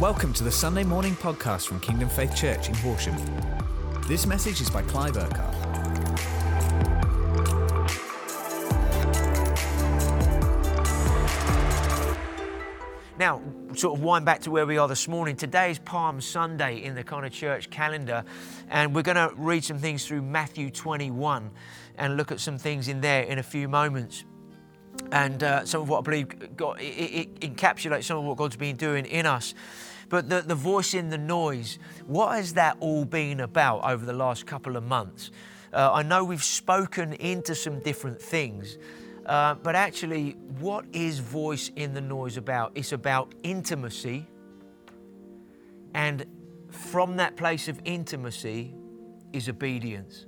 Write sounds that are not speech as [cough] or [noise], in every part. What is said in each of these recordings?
Welcome to the Sunday morning podcast from Kingdom Faith Church in Horsham. This message is by Clive Urquhart. Now, sort of wind back to where we are this morning. Today is Palm Sunday in the kind of church calendar, and we're going to read some things through Matthew 21 and look at some things in there in a few moments. And uh, some of what I believe God, it, it encapsulates some of what God's been doing in us. But the, the voice in the noise, what has that all been about over the last couple of months? Uh, I know we've spoken into some different things, uh, but actually, what is voice in the noise about? It's about intimacy. And from that place of intimacy is obedience.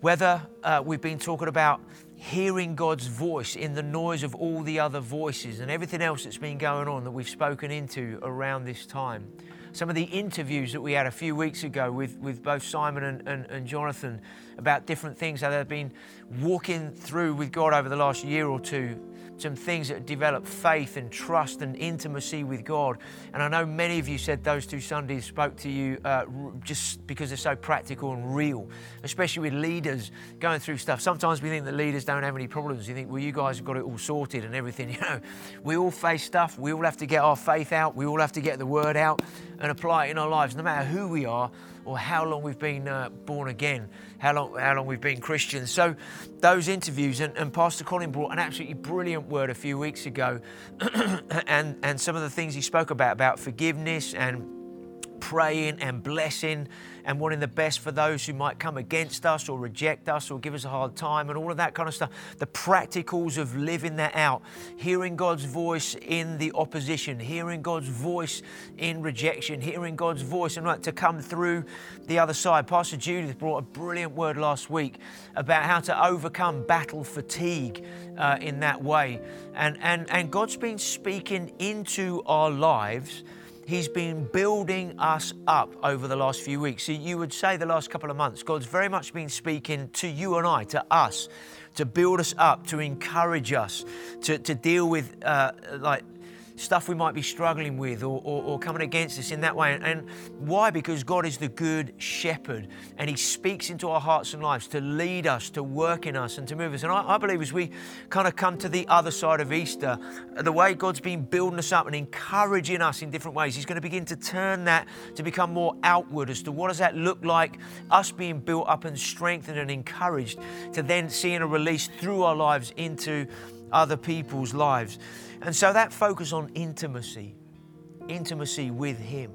Whether uh, we've been talking about hearing God's voice in the noise of all the other voices and everything else that's been going on that we've spoken into around this time. Some of the interviews that we had a few weeks ago with, with both Simon and, and, and Jonathan about different things, that they've been walking through with God over the last year or two some things that develop faith and trust and intimacy with God. And I know many of you said those two Sundays spoke to you uh, just because they're so practical and real, especially with leaders going through stuff. Sometimes we think that leaders don't have any problems. You think, well, you guys have got it all sorted and everything. [laughs] You know, we all face stuff. We all have to get our faith out. We all have to get the word out and apply it in our lives, no matter who we are or how long we've been uh, born again, how long, how long we've been Christians. So, those interviews, and, and Pastor Colin brought an absolutely brilliant word a few weeks ago, [clears throat] and, and some of the things he spoke about, about forgiveness and praying and blessing and wanting the best for those who might come against us or reject us or give us a hard time and all of that kind of stuff. The practicals of living that out, hearing God's voice in the opposition, hearing God's voice in rejection, hearing God's voice and like to come through the other side. Pastor Judith brought a brilliant word last week about how to overcome battle fatigue uh, in that way. And, and, and God's been speaking into our lives He's been building us up over the last few weeks. So you would say the last couple of months, God's very much been speaking to you and I, to us, to build us up, to encourage us, to, to deal with uh, like stuff we might be struggling with or, or, or, coming against us in that way. And why? Because God is the good shepherd and He speaks into our hearts and lives to lead us, to work in us, and to move us. And I, I believe as we kind of come to the other side of Easter, the way God's been building us up and encouraging us in different ways, He's going to begin to turn that to become more outward as to what does that look like, us being built up and strengthened and encouraged to then seeing a release through our lives into other people's lives. And so that focus on intimacy, intimacy with Him.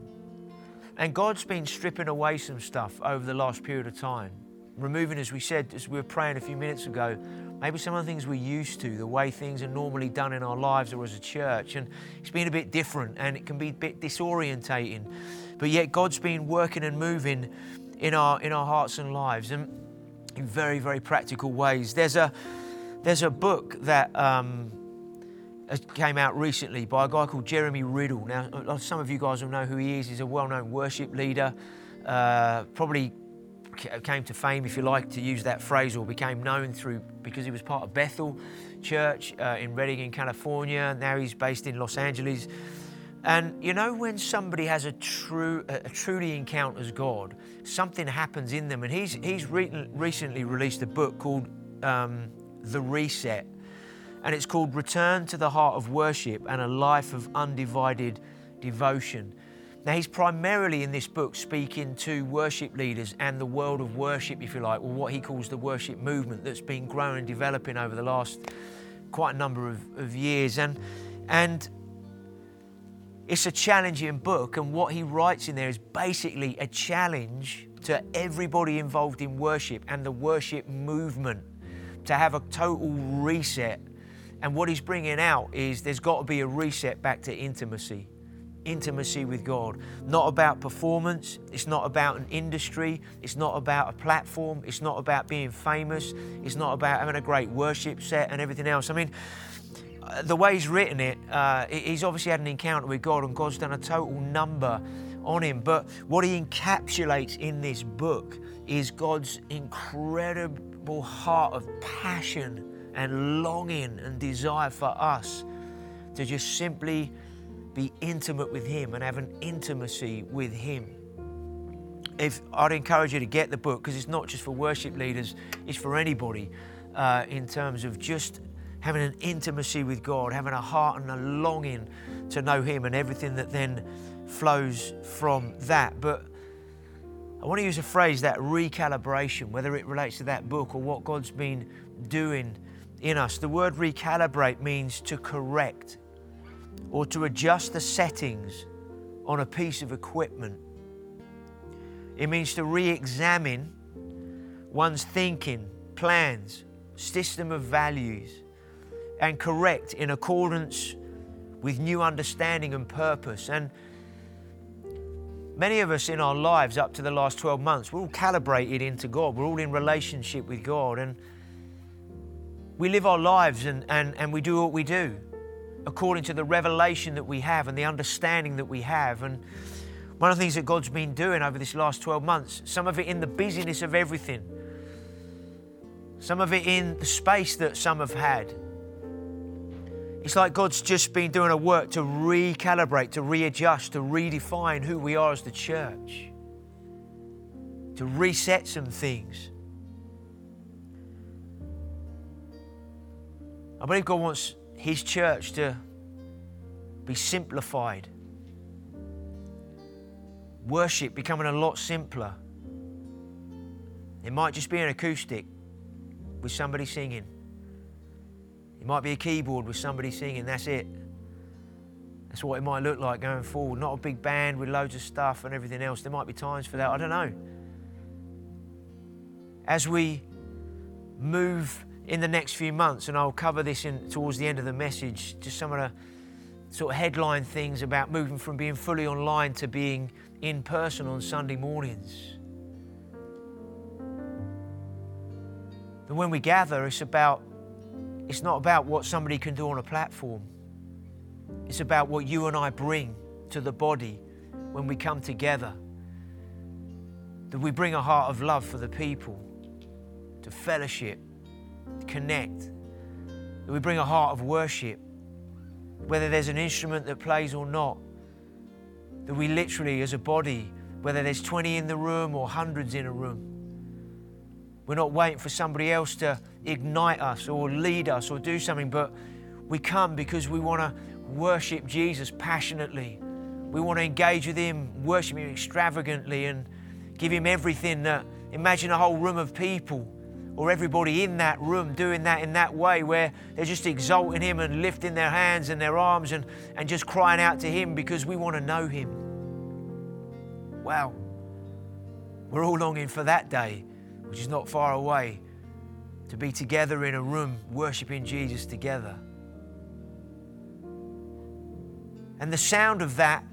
And God's been stripping away some stuff over the last period of time, removing, as we said, as we were praying a few minutes ago, maybe some of the things we're used to, the way things are normally done in our lives or as a church. And it's been a bit different and it can be a bit disorientating. But yet God's been working and moving in our in our hearts and lives and in very, very practical ways. There's a there's a book that um, came out recently by a guy called Jeremy Riddle. Now, uh, some of you guys will know who he is. He's a well-known worship leader. Uh, probably came to fame, if you like to use that phrase, or became known through because he was part of Bethel Church uh, in Redding, in California. Now he's based in Los Angeles. And you know, when somebody has a true, a truly encounters God, something happens in them. And he's he's re- recently released a book called um, The Reset and it's called Return to the Heart of Worship and a Life of Undivided Devotion. Now, he's primarily in this book speaking to worship leaders and the world of worship, if you like, or what he calls the worship movement that's been growing and developing over the last quite a number of, of years. And, and it's a challenging book, and what he writes in there is basically a challenge to everybody involved in worship and the worship movement to have a total reset and what he's bringing out is there's got to be a reset back to intimacy. Intimacy with God. Not about performance. It's not about an industry. It's not about a platform. It's not about being famous. It's not about having a great worship set and everything else. I mean, uh, the way he's written it, uh, he's obviously had an encounter with God and God's done a total number on him. But what he encapsulates in this book is God's incredible heart of passion and longing and desire for us to just simply be intimate with Him and have an intimacy with Him. If I'd encourage you to get the book because it's not just for worship leaders, it's for anybody uh, in terms of just having an intimacy with God, having a heart and a longing to know Him and everything that then flows from that. But I want to use a phrase that recalibration, whether it relates to that book or what God's been doing in us. The word recalibrate means to correct or to adjust the settings on a piece of equipment. It means to re examine one's thinking, plans, system of values, and correct in accordance with new understanding and purpose. And many of us in our lives up to the last 12 months, we're all calibrated into God, we're all in relationship with God, and we live our lives and, and, and we do what we do according to the revelation that we have and the understanding that we have. And one of the things that God's been doing over this last 12 months, some of it in the busyness of everything, some of it in the space that some have had. It's like God's just been doing a work to recalibrate, to readjust, to redefine who we are as the church, to reset some things. I believe God wants His church to be simplified. Worship becoming a lot simpler. It might just be an acoustic with somebody singing. It might be a keyboard with somebody singing, that's it. That's what it might look like going forward. Not a big band with loads of stuff and everything else. There might be times for that, I don't know. As we move in the next few months, and I'll cover this in, towards the end of the message, just some of the sort of headline things about moving from being fully online to being in person on Sunday mornings. But when we gather, it's about it's not about what somebody can do on a platform. It's about what you and I bring to the body when we come together. That we bring a heart of love for the people, to fellowship, to connect, that we bring a heart of worship, whether there's an instrument that plays or not, that we literally, as a body, whether there's 20 in the room or hundreds in a room, we're not waiting for somebody else to ignite us or lead us or do something, but we come because we want to worship Jesus passionately. We want to engage with Him, worship Him extravagantly, and give Him everything that. Imagine a whole room of people or everybody in that room doing that in that way where they're just exalting Him and lifting their hands and their arms and, and just crying out to Him because we want to know Him. Wow. We're all longing for that day, which is not far away, to be together in a room worshiping Jesus together. And the sound of that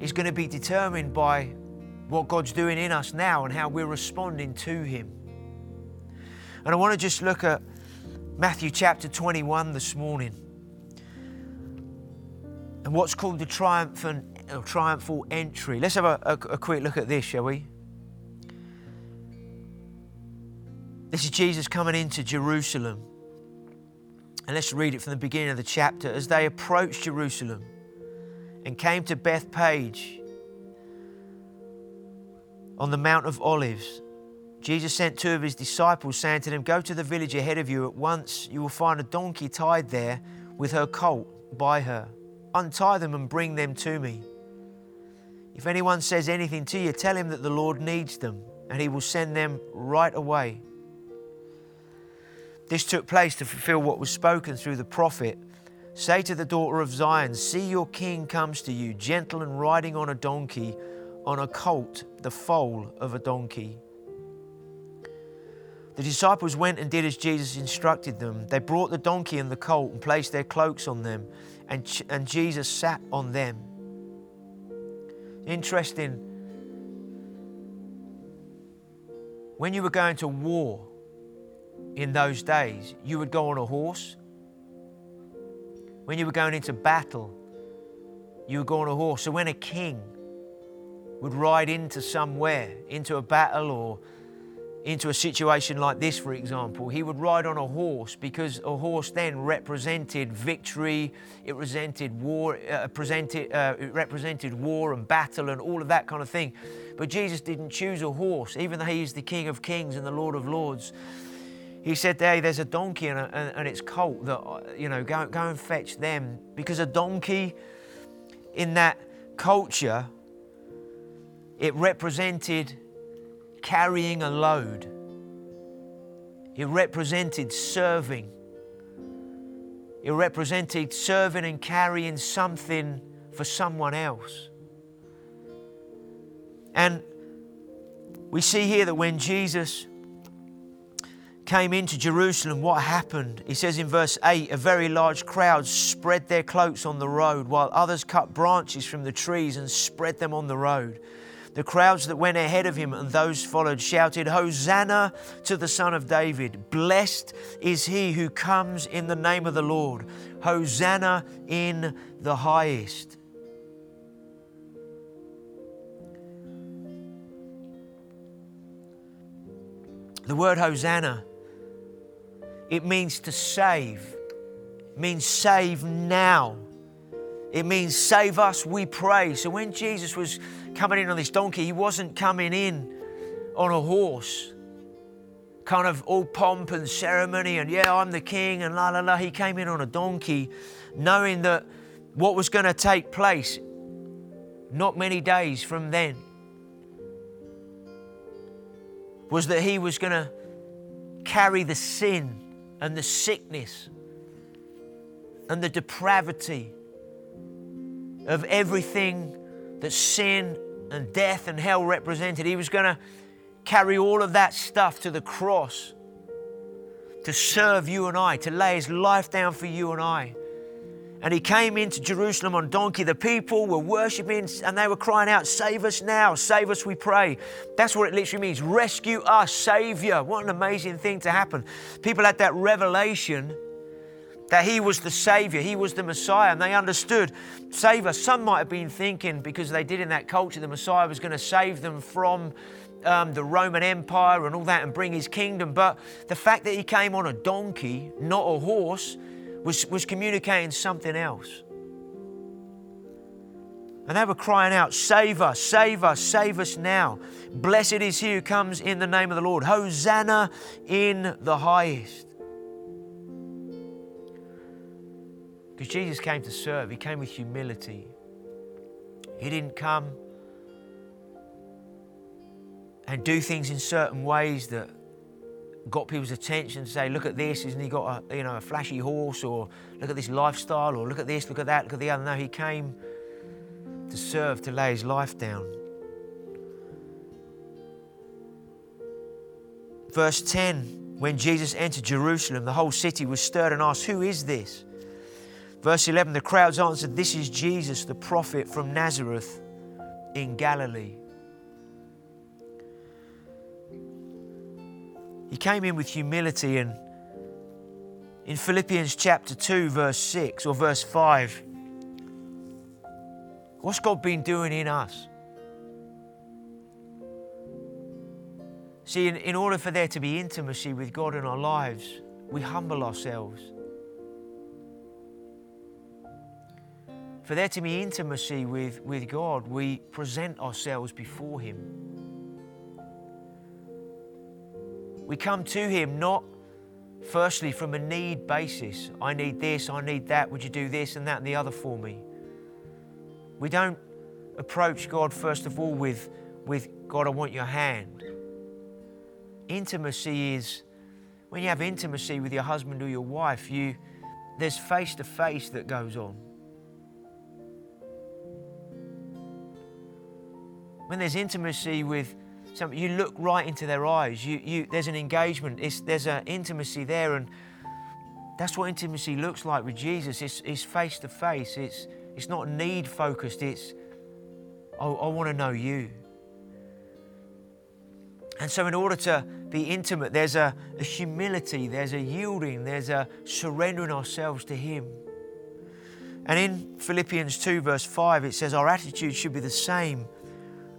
is going to be determined by what God's doing in us now and how we're responding to Him. And I want to just look at Matthew chapter 21 this morning. And what's called the triumphant, triumphal entry. Let's have a, a, a quick look at this, shall we? This is Jesus coming into Jerusalem. And let's read it from the beginning of the chapter. As they approached Jerusalem and came to Bethphage on the Mount of Olives, Jesus sent two of his disciples, saying to them, Go to the village ahead of you. At once you will find a donkey tied there with her colt by her. Untie them and bring them to me. If anyone says anything to you, tell him that the Lord needs them, and he will send them right away. This took place to fulfill what was spoken through the prophet. Say to the daughter of Zion, See your king comes to you, gentle and riding on a donkey, on a colt, the foal of a donkey. The disciples went and did as Jesus instructed them. They brought the donkey and the colt and placed their cloaks on them, and, and Jesus sat on them. Interesting. When you were going to war in those days, you would go on a horse. When you were going into battle, you would go on a horse. So when a king would ride into somewhere, into a battle or into a situation like this, for example. He would ride on a horse because a horse then represented victory, it represented war, uh, presented, uh, it represented war and battle and all of that kind of thing. But Jesus didn't choose a horse, even though He's the King of Kings and the Lord of Lords. He said, "Hey, there's a donkey and, a, and its colt that uh, you know go go and fetch them because a donkey in that culture it represented carrying a load. It represented serving. It represented serving and carrying something for someone else. And we see here that when Jesus came into Jerusalem, what happened? He says in verse 8 a very large crowd spread their cloaks on the road, while others cut branches from the trees and spread them on the road. The crowds that went ahead of him and those followed shouted, Hosanna to the Son of David! Blessed is he who comes in the name of the Lord! Hosanna in the highest! The word Hosanna, it means to save. It means save now. It means save us, we pray. So when Jesus was coming in on this donkey, he wasn't coming in on a horse, kind of all pomp and ceremony and yeah, I'm the king and la la la. He came in on a donkey, knowing that what was going to take place not many days from then was that he was going to carry the sin and the sickness and the depravity of everything that sin and death and hell represented. He was going to carry all of that stuff to the cross to serve you and I, to lay his life down for you and I. And he came into Jerusalem on donkey. The people were worshiping and they were crying out, Save us now, save us, we pray. That's what it literally means rescue us, Savior. What an amazing thing to happen. People had that revelation that he was the Savior, he was the Messiah, and they understood save us. Some might have been thinking, because they did in that culture, the Messiah was going to save them from um, the Roman Empire and all that and bring his kingdom. But the fact that he came on a donkey, not a horse, was, was communicating something else. And they were crying out, Save us, save us, save us now. Blessed is he who comes in the name of the Lord. Hosanna in the highest. Because Jesus came to serve, He came with humility. He didn't come and do things in certain ways that got people's attention to say, look at this, isn't he got a, you know, a flashy horse, or look at this lifestyle, or look at this, look at that, look at the other. No, he came to serve, to lay his life down. Verse 10 When Jesus entered Jerusalem, the whole city was stirred and asked, Who is this? Verse 11 The crowds answered, This is Jesus, the prophet from Nazareth in Galilee. He came in with humility, and in Philippians chapter 2, verse 6 or verse 5, what's God been doing in us? See, in, in order for there to be intimacy with God in our lives, we humble ourselves. For there to be intimacy with, with God, we present ourselves before Him. We come to Him not firstly from a need basis. I need this, I need that. Would you do this and that and the other for me? We don't approach God first of all with, with God, I want your hand. Intimacy is when you have intimacy with your husband or your wife, you there's face to face that goes on. when there's intimacy with somebody, you look right into their eyes. You, you, there's an engagement. It's, there's an intimacy there, and that's what intimacy looks like with Jesus. It's, it's face to face. It's, it's not need focused. It's I, I want to know you. And so, in order to be intimate, there's a, a humility, there's a yielding, there's a surrendering ourselves to Him. And in Philippians 2, verse 5, it says, Our attitude should be the same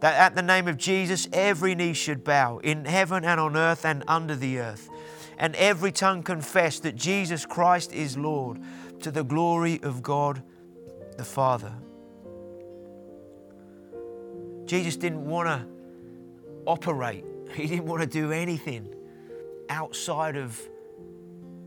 that at the name of Jesus every knee should bow in heaven and on earth and under the earth, and every tongue confess that Jesus Christ is Lord to the glory of God the Father. Jesus didn't want to operate, he didn't want to do anything outside of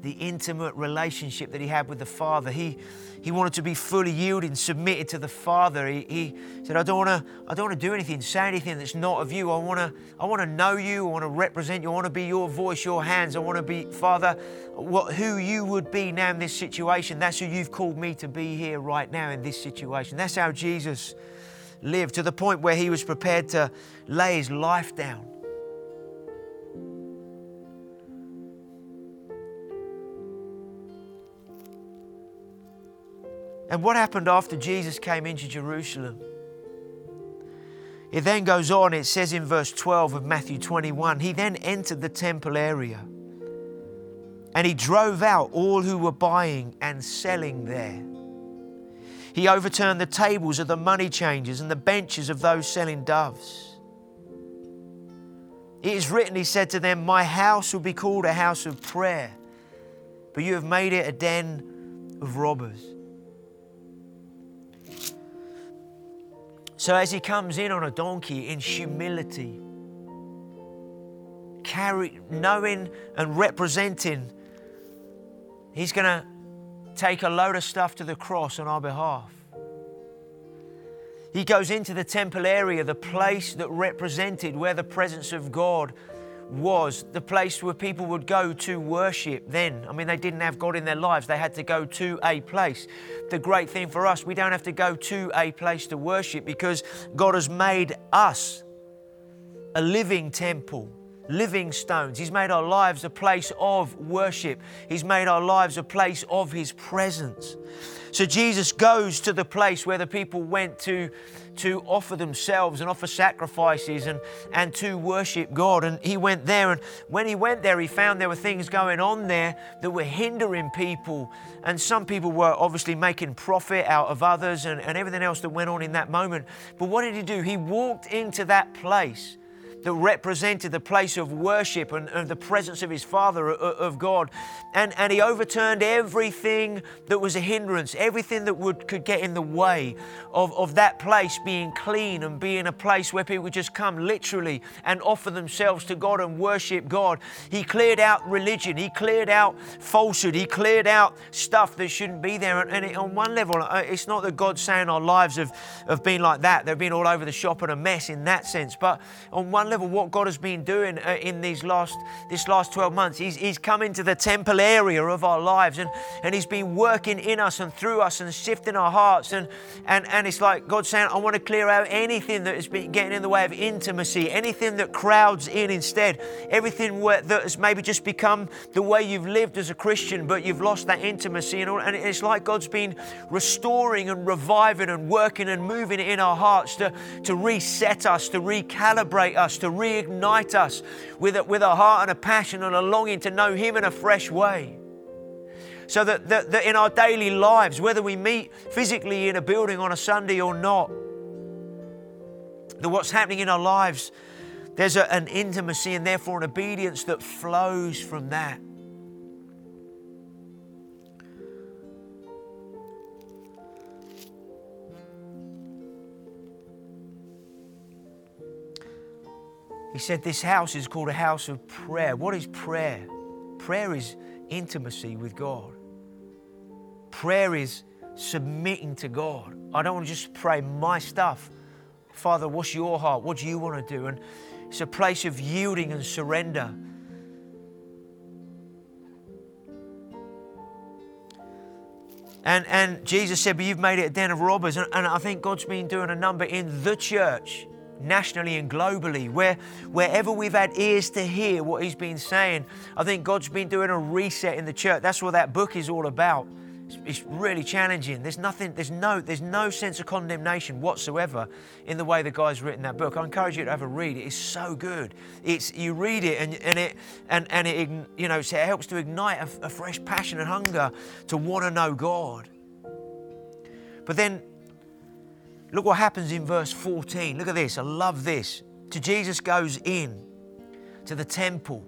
the intimate relationship that he had with the Father. He, he wanted to be fully yielded, submitted to the Father. He, he said, I don't want to I don't want to do anything, say anything that's not of you. I want to I want to know you. I want to represent you. I want to be your voice, your hands. I want to be, Father, what who you would be now in this situation. That's who you've called me to be here right now in this situation. That's how Jesus lived to the point where he was prepared to lay his life down And what happened after Jesus came into Jerusalem? It then goes on, it says in verse 12 of Matthew 21 He then entered the temple area and he drove out all who were buying and selling there. He overturned the tables of the money changers and the benches of those selling doves. It is written, he said to them, My house will be called a house of prayer, but you have made it a den of robbers. So as he comes in on a donkey in humility, carry, knowing and representing, he's going to take a load of stuff to the cross on our behalf. He goes into the temple area, the place that represented where the presence of God was the place where people would go to worship then. I mean, they didn't have God in their lives, they had to go to a place. The great thing for us, we don't have to go to a place to worship because God has made us a living temple living stones. He's made our lives a place of worship. He's made our lives a place of His presence. So Jesus goes to the place where the people went to to offer themselves and offer sacrifices and, and to worship God. And he went there, and when he went there, he found there were things going on there that were hindering people. And some people were obviously making profit out of others and, and everything else that went on in that moment. But what did he do? He walked into that place that represented the place of worship and, and the presence of his Father, of God. And, and he overturned everything that was a hindrance, everything that would, could get in the way of, of that place being clean and being a place where people would just come literally and offer themselves to God and worship God. He cleared out religion, he cleared out falsehood, he cleared out stuff that shouldn't be there. And, and it, on one level, uh, it's not that God's saying our lives have, have been like that, they've been all over the shop and a mess in that sense. But on one level, what God has been doing uh, in these last this last 12 months. He's, he's come into the temple area of our lives and, and He's been working in us and through us and shifting our hearts. And, and, and it's like God saying, I want to clear out anything that has been getting in the way of intimacy, anything that crowds in instead, everything that has maybe just become the way you've lived as a Christian, but you've lost that intimacy. And, all, and it's like God's been restoring and reviving and working and moving in our hearts to, to reset us, to recalibrate us, to reignite us with a, with a heart and a passion and a longing to know Him in a fresh way. So that, that, that in our daily lives, whether we meet physically in a building on a Sunday or not, that what's happening in our lives, there's a, an intimacy and therefore an obedience that flows from that. Said, This house is called a house of prayer. What is prayer? Prayer is intimacy with God. Prayer is submitting to God. I don't want to just pray my stuff. Father, what's your heart? What do you want to do? And it's a place of yielding and surrender. And, and Jesus said, But you've made it a den of robbers. And, and I think God's been doing a number in the church nationally and globally. Where, wherever we've had ears to hear what He's been saying, I think God's been doing a reset in the church. That's what that book is all about. It's really challenging. There's nothing, there's no, there's no sense of condemnation whatsoever in the way the guy's written that book. I encourage you to have a read. It is so good. It's you read it and, and it and, and it you know it helps to ignite a, a fresh passion and hunger to want to know God. But then look what happens in verse 14. Look at this. I love this. To Jesus goes in to the temple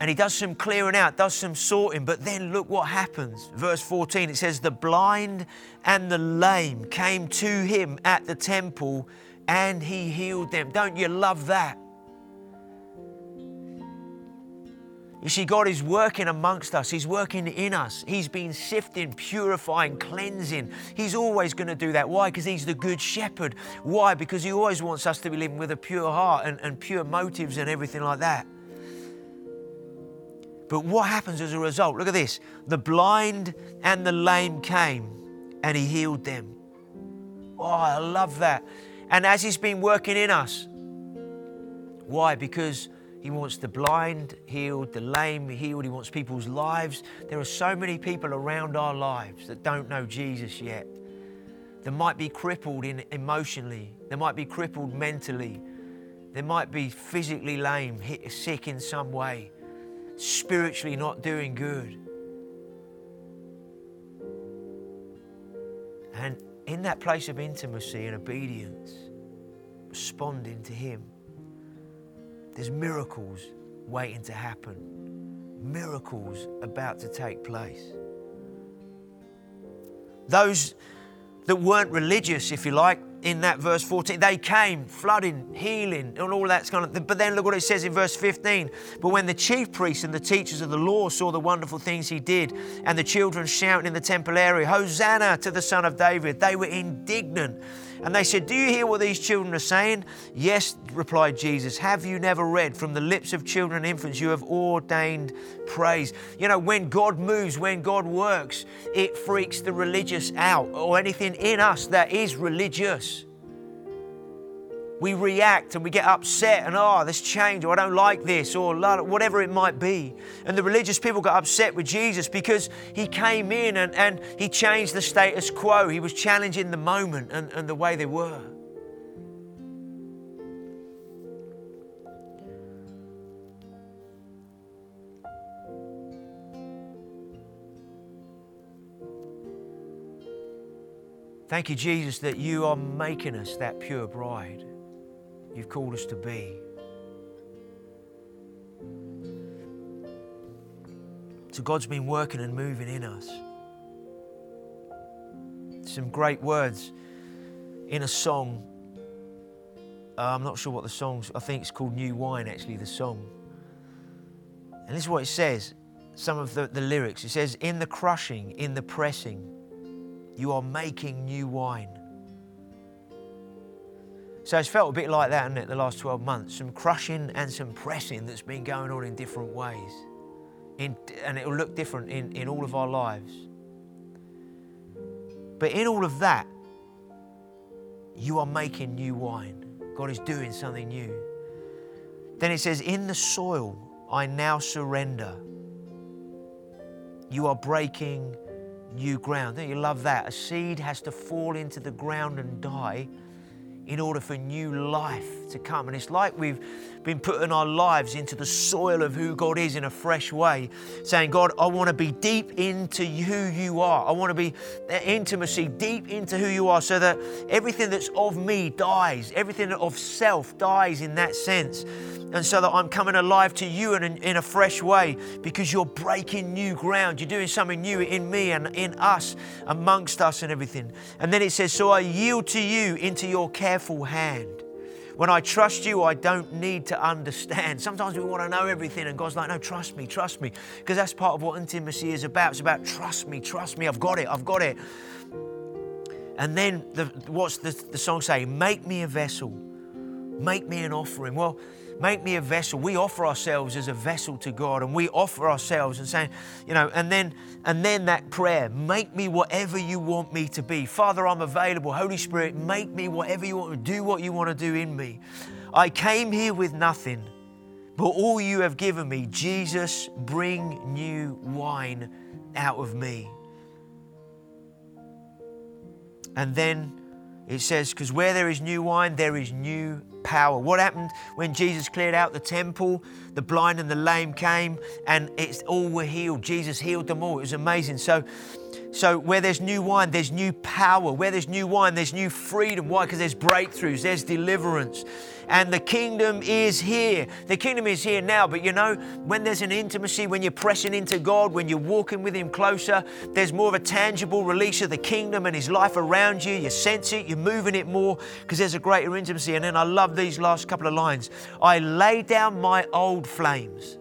and he does some clearing out, does some sorting, but then look what happens. Verse 14 it says, The blind and the lame came to him at the temple and he healed them. Don't you love that? You see, God is working amongst us. He's working in us. He's been sifting, purifying, cleansing. He's always going to do that. Why? Because He's the good shepherd. Why? Because He always wants us to be living with a pure heart and, and pure motives and everything like that. But what happens as a result? Look at this. The blind and the lame came and he healed them. Oh, I love that. And as he's been working in us, why? Because he wants the blind healed, the lame healed. He wants people's lives. There are so many people around our lives that don't know Jesus yet. They might be crippled in, emotionally, they might be crippled mentally, they might be physically lame, sick in some way spiritually not doing good. And in that place of intimacy and obedience, responding to Him, there's miracles waiting to happen, miracles about to take place. Those that weren't religious, if you like, in that verse 14. They came, flooding, healing, and all that's kind of. But then look what it says in verse 15. But when the chief priests and the teachers of the law saw the wonderful things he did, and the children shouting in the temple area, Hosanna to the Son of David, they were indignant and they said, Do you hear what these children are saying? Yes, replied Jesus. Have you never read, From the lips of children and infants, you have ordained praise? You know, when God moves, when God works, it freaks the religious out or anything in us that is religious we react and we get upset and, oh, this change, or I don't like this, or whatever it might be. And the religious people got upset with Jesus because he came in and, and he changed the status quo. He was challenging the moment and, and the way they were. Thank you, Jesus, that you are making us that pure bride you've called us to be. So God's been working and moving in us. Some great words in a song. Uh, I'm not sure what the song's, I think it's called New Wine, actually, the song. And this is what it says some of the, the lyrics. It says, In the crushing, in the pressing, you are making new wine. So it's felt a bit like that, hasn't it, the last 12 months? Some crushing and some pressing that's been going on in different ways. In, and it will look different in, in all of our lives. But in all of that, you are making new wine. God is doing something new. Then it says, In the soil I now surrender. You are breaking new ground. Don't you love that? A seed has to fall into the ground and die in order for new life to come. And it's like we've been putting our lives into the soil of who God is in a fresh way, saying, God, I want to be deep into who you are. I want to be uh, intimacy deep into who you are so that everything that's of me dies, everything of self dies in that sense. And so that I'm coming alive to you in in a fresh way because you're breaking new ground. You're doing something new in me and in us, amongst us, and everything. And then it says, So I yield to you into your careful hand. When I trust you, I don't need to understand. Sometimes we want to know everything, and God's like, no, trust me, trust me. Because that's part of what intimacy is about. It's about trust me, trust me, I've got it, I've got it. And then the, what's the, the song say? Make me a vessel, make me an offering. Well, Make me a vessel. We offer ourselves as a vessel to God and we offer ourselves and saying, you know, and then and then that prayer, make me whatever you want me to be. Father, I'm available. Holy Spirit, make me whatever you want to do what you want to do in me. I came here with nothing, but all you have given me, Jesus, bring new wine out of me. And then it says, because where there is new wine, there is new power. What happened when Jesus cleared out the temple? The blind and the lame came, and it's all were healed. Jesus healed them all. It was amazing. So, so where there's new wine, there's new power. Where there's new wine, there's new freedom. Why? Because there's breakthroughs, there's deliverance and the kingdom is here. The kingdom is here now, but you know, when there's an intimacy, when you're pressing into God, when you're walking with Him closer, there's more of a tangible release of the kingdom and His life around you. You sense it, you're moving it more because there's a greater intimacy. And then I love these last couple of lines I lay down my old flames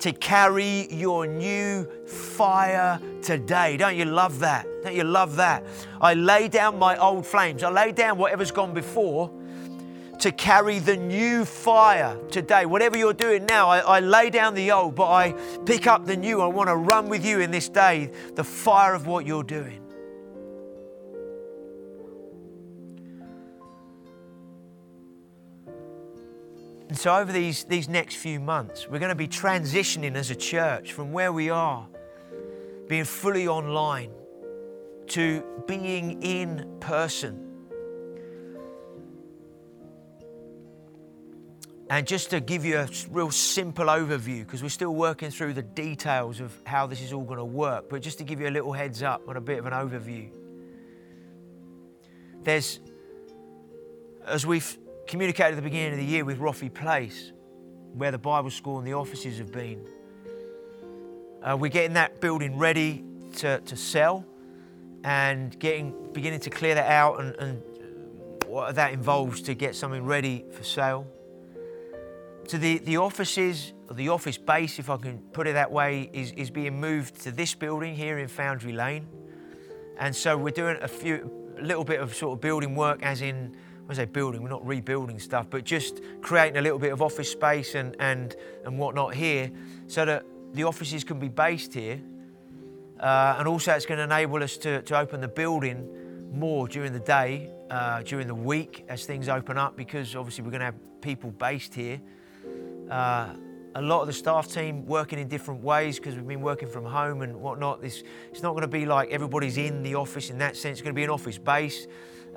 to carry your new fire today. Don't you love that? Don't you love that? I lay down my old flames. I lay down whatever's gone before to carry the new fire today. Whatever you're doing now, I, I, lay down the old, but I pick up the new. I want to run with you in this day, the fire of what you're doing. And so, over these, these next few months, we're going to be transitioning as a church from where we are, being fully online, to being in person And just to give you a real simple overview, because we're still working through the details of how this is all going to work, but just to give you a little heads up and a bit of an overview. There's, as we've communicated at the beginning of the year with Roffey Place, where the Bible school and the offices have been, uh, we're getting that building ready to, to sell and getting beginning to clear that out and, and what that involves to get something ready for sale. So the, the offices, the office base, if I can put it that way, is, is being moved to this building here in Foundry Lane. And so we're doing a few, a little bit of sort of building work, as in, when I say building, we're not rebuilding stuff, but just creating a little bit of office space and, and, and whatnot here so that the offices can be based here. Uh, and also, it's going to enable us to, to open the building more during the day, uh, during the week as things open up, because obviously we're going to have people based here. Uh, a lot of the staff team working in different ways because we've been working from home and whatnot. This, it's not going to be like everybody's in the office in that sense. It's going to be an office base,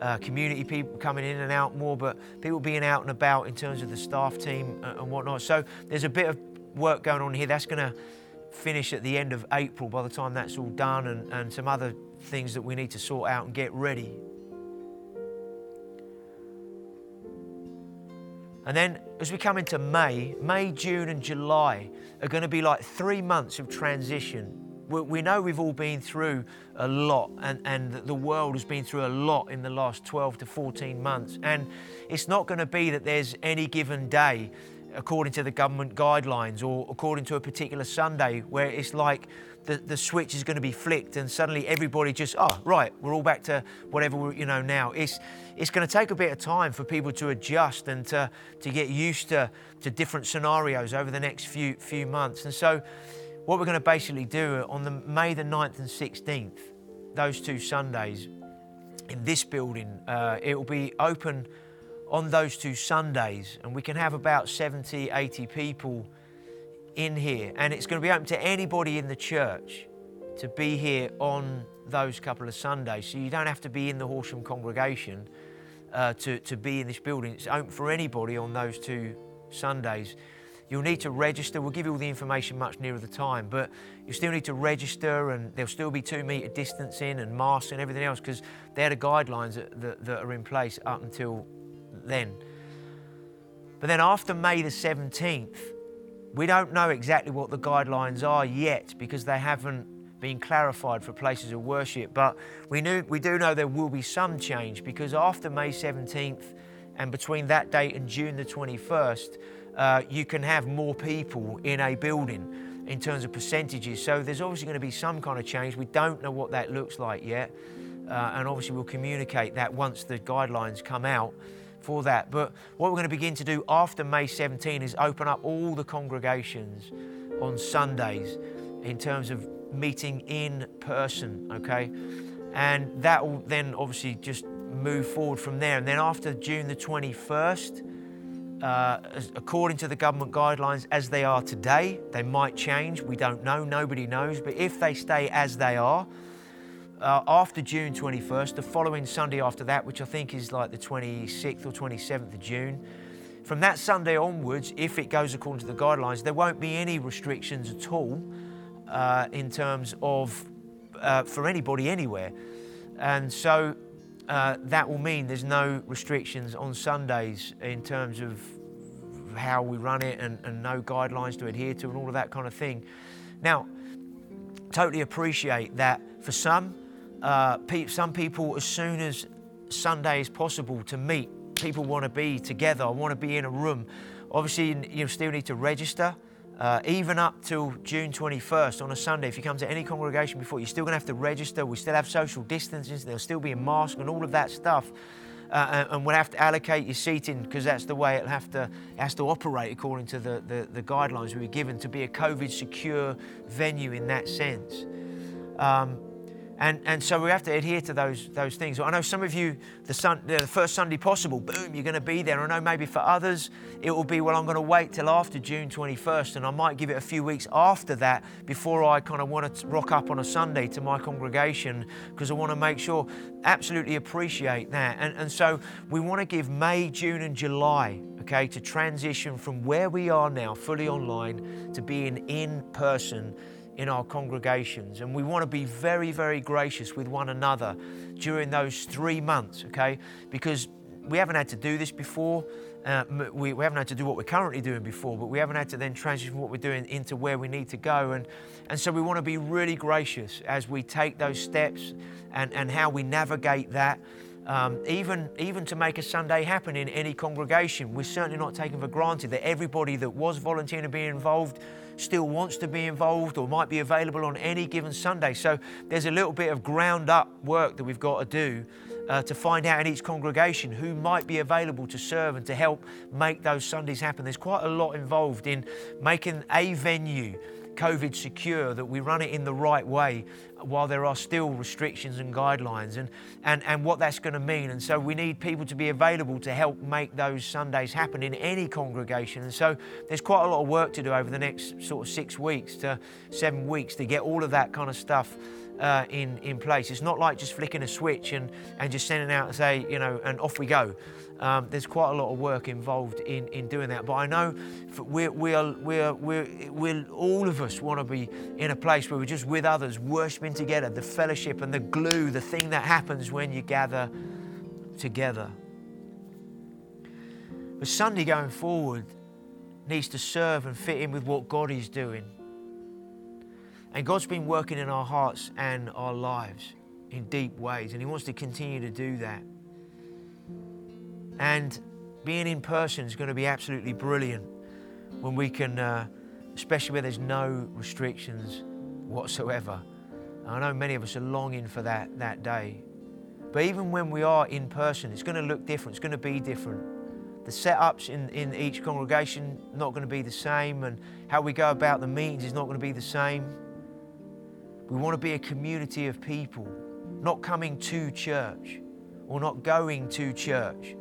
uh, community people coming in and out more, but people being out and about in terms of the staff team uh, and whatnot. So there's a bit of work going on here. That's going to finish at the end of April by the time that's all done and, and some other things that we need to sort out and get ready. And then as we come into May, May, June, and July are going to be like three months of transition. We know we've all been through a lot, and, and the world has been through a lot in the last 12 to 14 months. And it's not going to be that there's any given day according to the government guidelines or according to a particular Sunday where it's like the, the switch is going to be flicked and suddenly everybody just, oh, right, we're all back to whatever we're, you know, now. It's, it's going to take a bit of time for people to adjust and to, to get used to, to different scenarios over the next few, few months. And so what we're going to basically do on the May the 9th and 16th, those two Sundays in this building, uh, it will be open on those two Sundays and we can have about 70, 80 people in here, and it's going to be open to anybody in the church to be here on those couple of Sundays. So you don't have to be in the Horsham congregation uh, to, to be in this building. It's open for anybody on those two Sundays. You'll need to register. We'll give you all the information much nearer the time, but you still need to register, and there'll still be two metre distancing and masks and everything else because they're the guidelines that, that, that are in place up until then. But then after May the 17th, we don't know exactly what the guidelines are yet because they haven't been clarified for places of worship, but we, knew, we do know there will be some change because after May 17th and between that date and June the 21st, uh, you can have more people in a building in terms of percentages. So there's obviously going to be some kind of change. We don't know what that looks like yet, uh, and obviously we'll communicate that once the guidelines come out for that. But what we're going to begin to do after May 17 is open up all the congregations on Sundays in terms of meeting in person, okay? And that will then obviously just move forward from there. And then after June the 21st, uh, according to the government guidelines as they are today, they might change. We don't know, nobody knows. But if they stay as they are, uh, after June 21st, the following Sunday after that, which I think is like the 26th or 27th of June, from that Sunday onwards, if it goes according to the guidelines, there won't be any restrictions at all uh, in terms of uh, for anybody anywhere. And so uh, that will mean there's no restrictions on Sundays in terms of how we run it and, and no guidelines to adhere to and all of that kind of thing. Now, totally appreciate that for some, uh, pe- some people, as soon as Sunday is possible to meet, people want to be together, want to be in a room. Obviously, you still need to register. Uh, even up till June 21st on a Sunday, if you come to any congregation before, you're still going to have to register. We still have social distancing, there'll still be a mask and all of that stuff. Uh, and we'll have to allocate your seating because that's the way it'll have to, it has to operate according to the, the, the guidelines we were given to be a COVID secure venue in that sense. Um, and, and so we have to adhere to those, those things. I know some of you, the, sun, the first Sunday possible, boom, you're going to be there. I know maybe for others, it will be, well, I'm going to wait till after June 21st, and I might give it a few weeks after that before I kind of want to rock up on a Sunday to my congregation because I want to make sure, absolutely appreciate that. And, and so we want to give May, June, and July, okay, to transition from where we are now, fully online, to being in person in our congregations. And we want to be very, very gracious with one another during those three months, okay? Because we haven't had to do this before. Uh, we, we, haven't had to do what we're currently doing before, but we haven't had to then transition what we're doing into where we need to go. And, and so we want to be really gracious as we take those steps and, and how we navigate that. Um, even, even to make a Sunday happen in any congregation, we're certainly not taking for granted that everybody that was volunteering to be involved still wants to be involved or might be available on any given Sunday. So there's a little bit of ground up work that we've got to do uh, to find out in each congregation who might be available to serve and to help make those Sundays happen. There's quite a lot involved in making a venue COVID secure, that we run it in the right way while there are still restrictions and guidelines and, and, and what that's going to mean. And so we need people to be available to help make those Sundays happen in any congregation. And so there's quite a lot of work to do over the next sort of six weeks to seven weeks to get all of that kind of stuff uh, in, in place. It's not like just flicking a switch and, and just sending out and say, you know, and off we go. Um, there's quite a lot of work involved in, in doing that. But I know we're, we're, we're, we're, we're, all of us want to be in a place where we're just with others, worshiping together, the fellowship and the glue, the thing that happens when you gather together. But Sunday going forward needs to serve and fit in with what God is doing. And God's been working in our hearts and our lives in deep ways, and He wants to continue to do that. And being in person is going to be absolutely brilliant when we can, uh, especially where there's no restrictions whatsoever. I know many of us are longing for that, that day. But even when we are in person, it's going to look different, it's going to be different. The setups in, in each congregation not going to be the same, and how we go about the meetings is not going to be the same. We want to be a community of people, not coming to church or not going to church,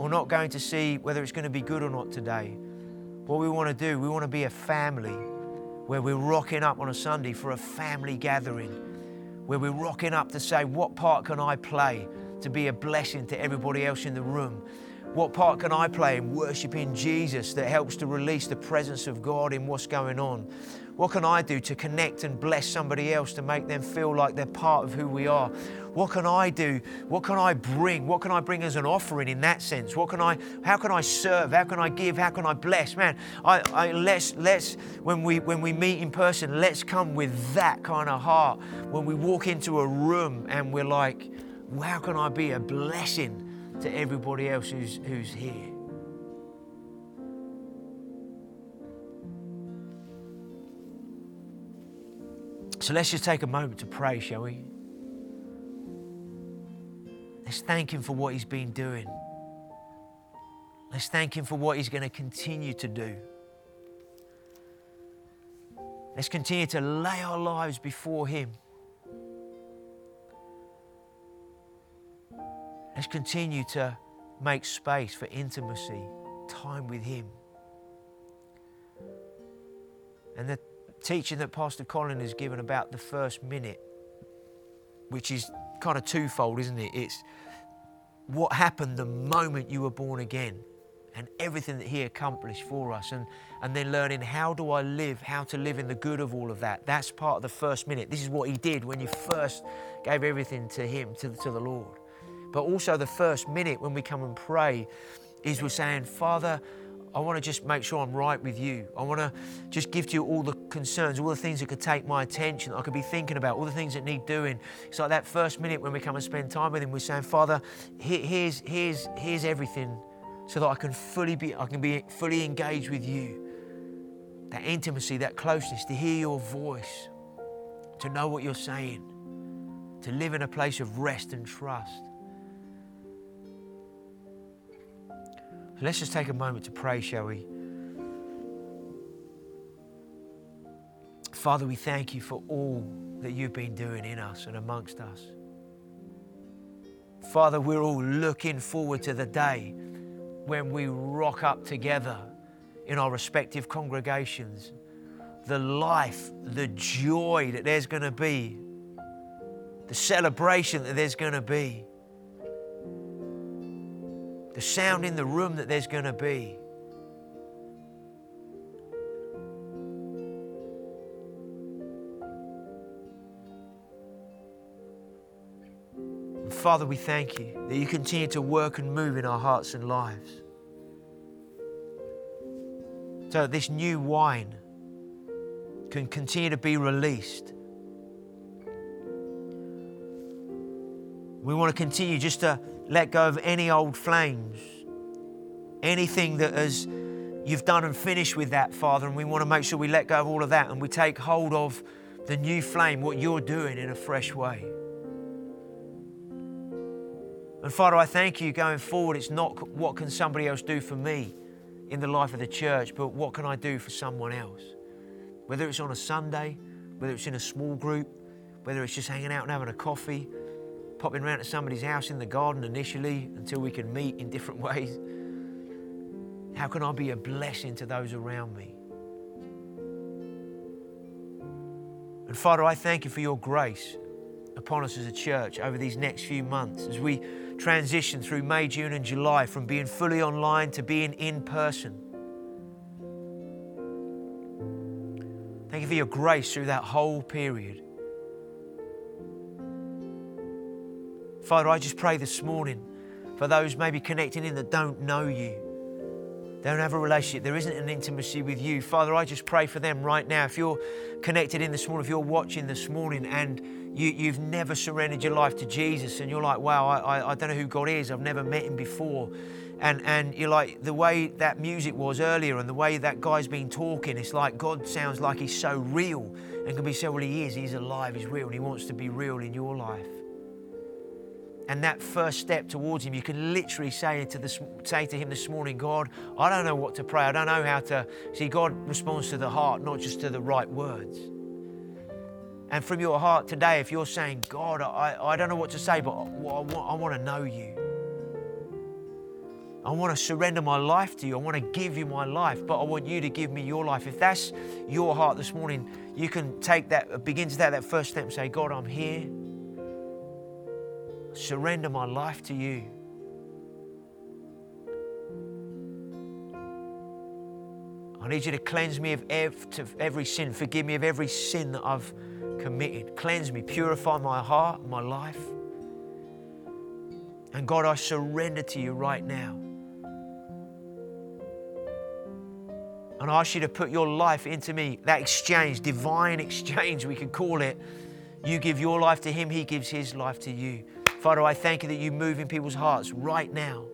or not going to see whether it's going to be good or not today. What we want to do, we want to be a family where we're rocking up on a Sunday for a family gathering, where we're rocking up to say, What part can I play to be a blessing to everybody else in the room? What part can I play in worshiping Jesus that helps to release the presence of God in what's going on? What can I do to connect and bless somebody else to make them feel like they're part of who we are? What can I do? What can I bring? What can I bring as an offering in that sense? What can I, how can I serve? How can I give? How can I bless? Man, I, I, let's, let's, when we, when we meet in person, let's come with that kind of heart. When we walk into a room and we're like, how can I be a blessing to everybody else who's, who's here? So let's just take a moment to pray, shall we? Let's thank Him for what He's been doing. Let's thank Him for what He's going to continue to do. Let's continue to lay our lives before Him. Let's continue to make space for intimacy, time with Him. And the teaching that Pastor Colin has given about the first minute, which is kind of twofold, isn't it? It's what happened the moment you were born again and everything that he accomplished for us and, and then learning how do I live, how to live in the good of all of that. That's part of the first minute. This is what he did when you first gave everything to him, to, to the Lord. But also the first minute when we come and pray is we're saying, Father, I want to just make sure I'm right with you. I want to just give to you all the concerns, all the things that could take my attention, I could be thinking about, all the things that need doing. It's like that first minute when we come and spend time with Him, we're saying, Father, here's, here's, here's everything so that I can fully be, I can be fully engaged with you. That intimacy, that closeness, to hear your voice, to know what you're saying, to live in a place of rest and trust. Let's just take a moment to pray, shall we? Father, we thank you for all that you've been doing in us and amongst us. Father, we're all looking forward to the day when we rock up together in our respective congregations. The life, the joy that there's going to be, the celebration that there's going to be the sound in the room that there's going to be. Father, we thank you that you continue to work and move in our hearts and lives. So that this new wine can continue to be released. We want to continue just to let go of any old flames, anything that has you've done and finished with that, Father. And we want to make sure we let go of all of that and we take hold of the new flame, what you're doing in a fresh way. And Father, I thank you going forward. It's not what can somebody else do for me in the life of the church, but what can I do for someone else? Whether it's on a Sunday, whether it's in a small group, whether it's just hanging out and having a coffee, popping around to somebody's house in the garden initially until we can meet in different [laughs] ways. How can I be a blessing to those around me? And Father, I thank you for your grace upon us as a church over these next few months as we transition through May, June, and July from being fully online to being in person. Thank you for your grace through that whole period. Father, I just pray this morning for those maybe connecting in that don't know you. They don't have a relationship. There isn't an intimacy with you. Father, I just pray for them right now. If you're connected in this morning, if you're watching this morning and you, have never surrendered your life to Jesus and you're like, wow, I, I, I don't know who God is. I've never met him before. And, and you're like, the way that music was earlier and the way that guy's been talking, it's like God sounds like he's so real and can be so, well, he is. He's alive, he's real, and he wants to be real in your life and that first step towards Him, you can literally say to, say to Him this morning, God, I don't know what to pray. I don't know how to. See, God responds to the heart, not just to the right words. And from your heart today, if you're saying, God, I, I don't know what to say, but I, I, want, I want to know you. I want to surrender my life to you. I want to give you my life, but I want you to give me your life. If that's your heart this morning, you can take that, begin to take that first step and say, God, I'm here surrender my life to you. I need you to cleanse me of every sin. Forgive me of every sin that I've committed. Cleanse me, purify my heart, my life. And God, I surrender to you right now. And I ask you to put your life into me, that exchange, divine [laughs] exchange, we could call it. You give your life to Him, He gives His life to you. Father, I thank you that you move in people's hearts right now.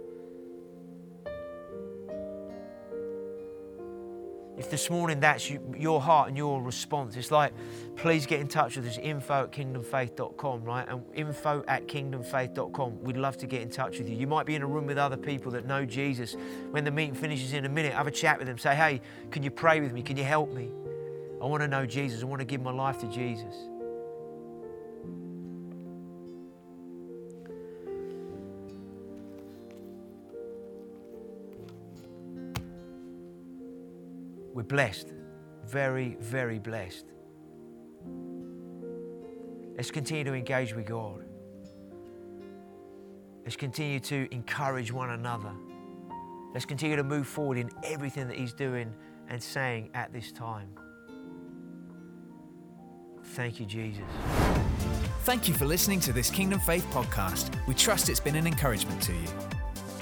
If this morning that's your heart and your response, it's like, please get in touch with us, info at kingdomfaith.com, right? And info at kingdomfaith.com. We'd love to get in touch with you. You might be in a room with other people that know Jesus. When the meeting finishes in a minute, have a chat with them. Say, hey, can you pray with me? Can you help me? I want to know Jesus. I want to give my life to Jesus. We're blessed. Very, very blessed. Let's continue to engage with God. Let's continue to encourage one another. Let's continue to move forward in everything that He's doing and saying at this time. Thank you, Jesus. Thank you for listening to this Kingdom Faith podcast. We trust it's been an encouragement to you.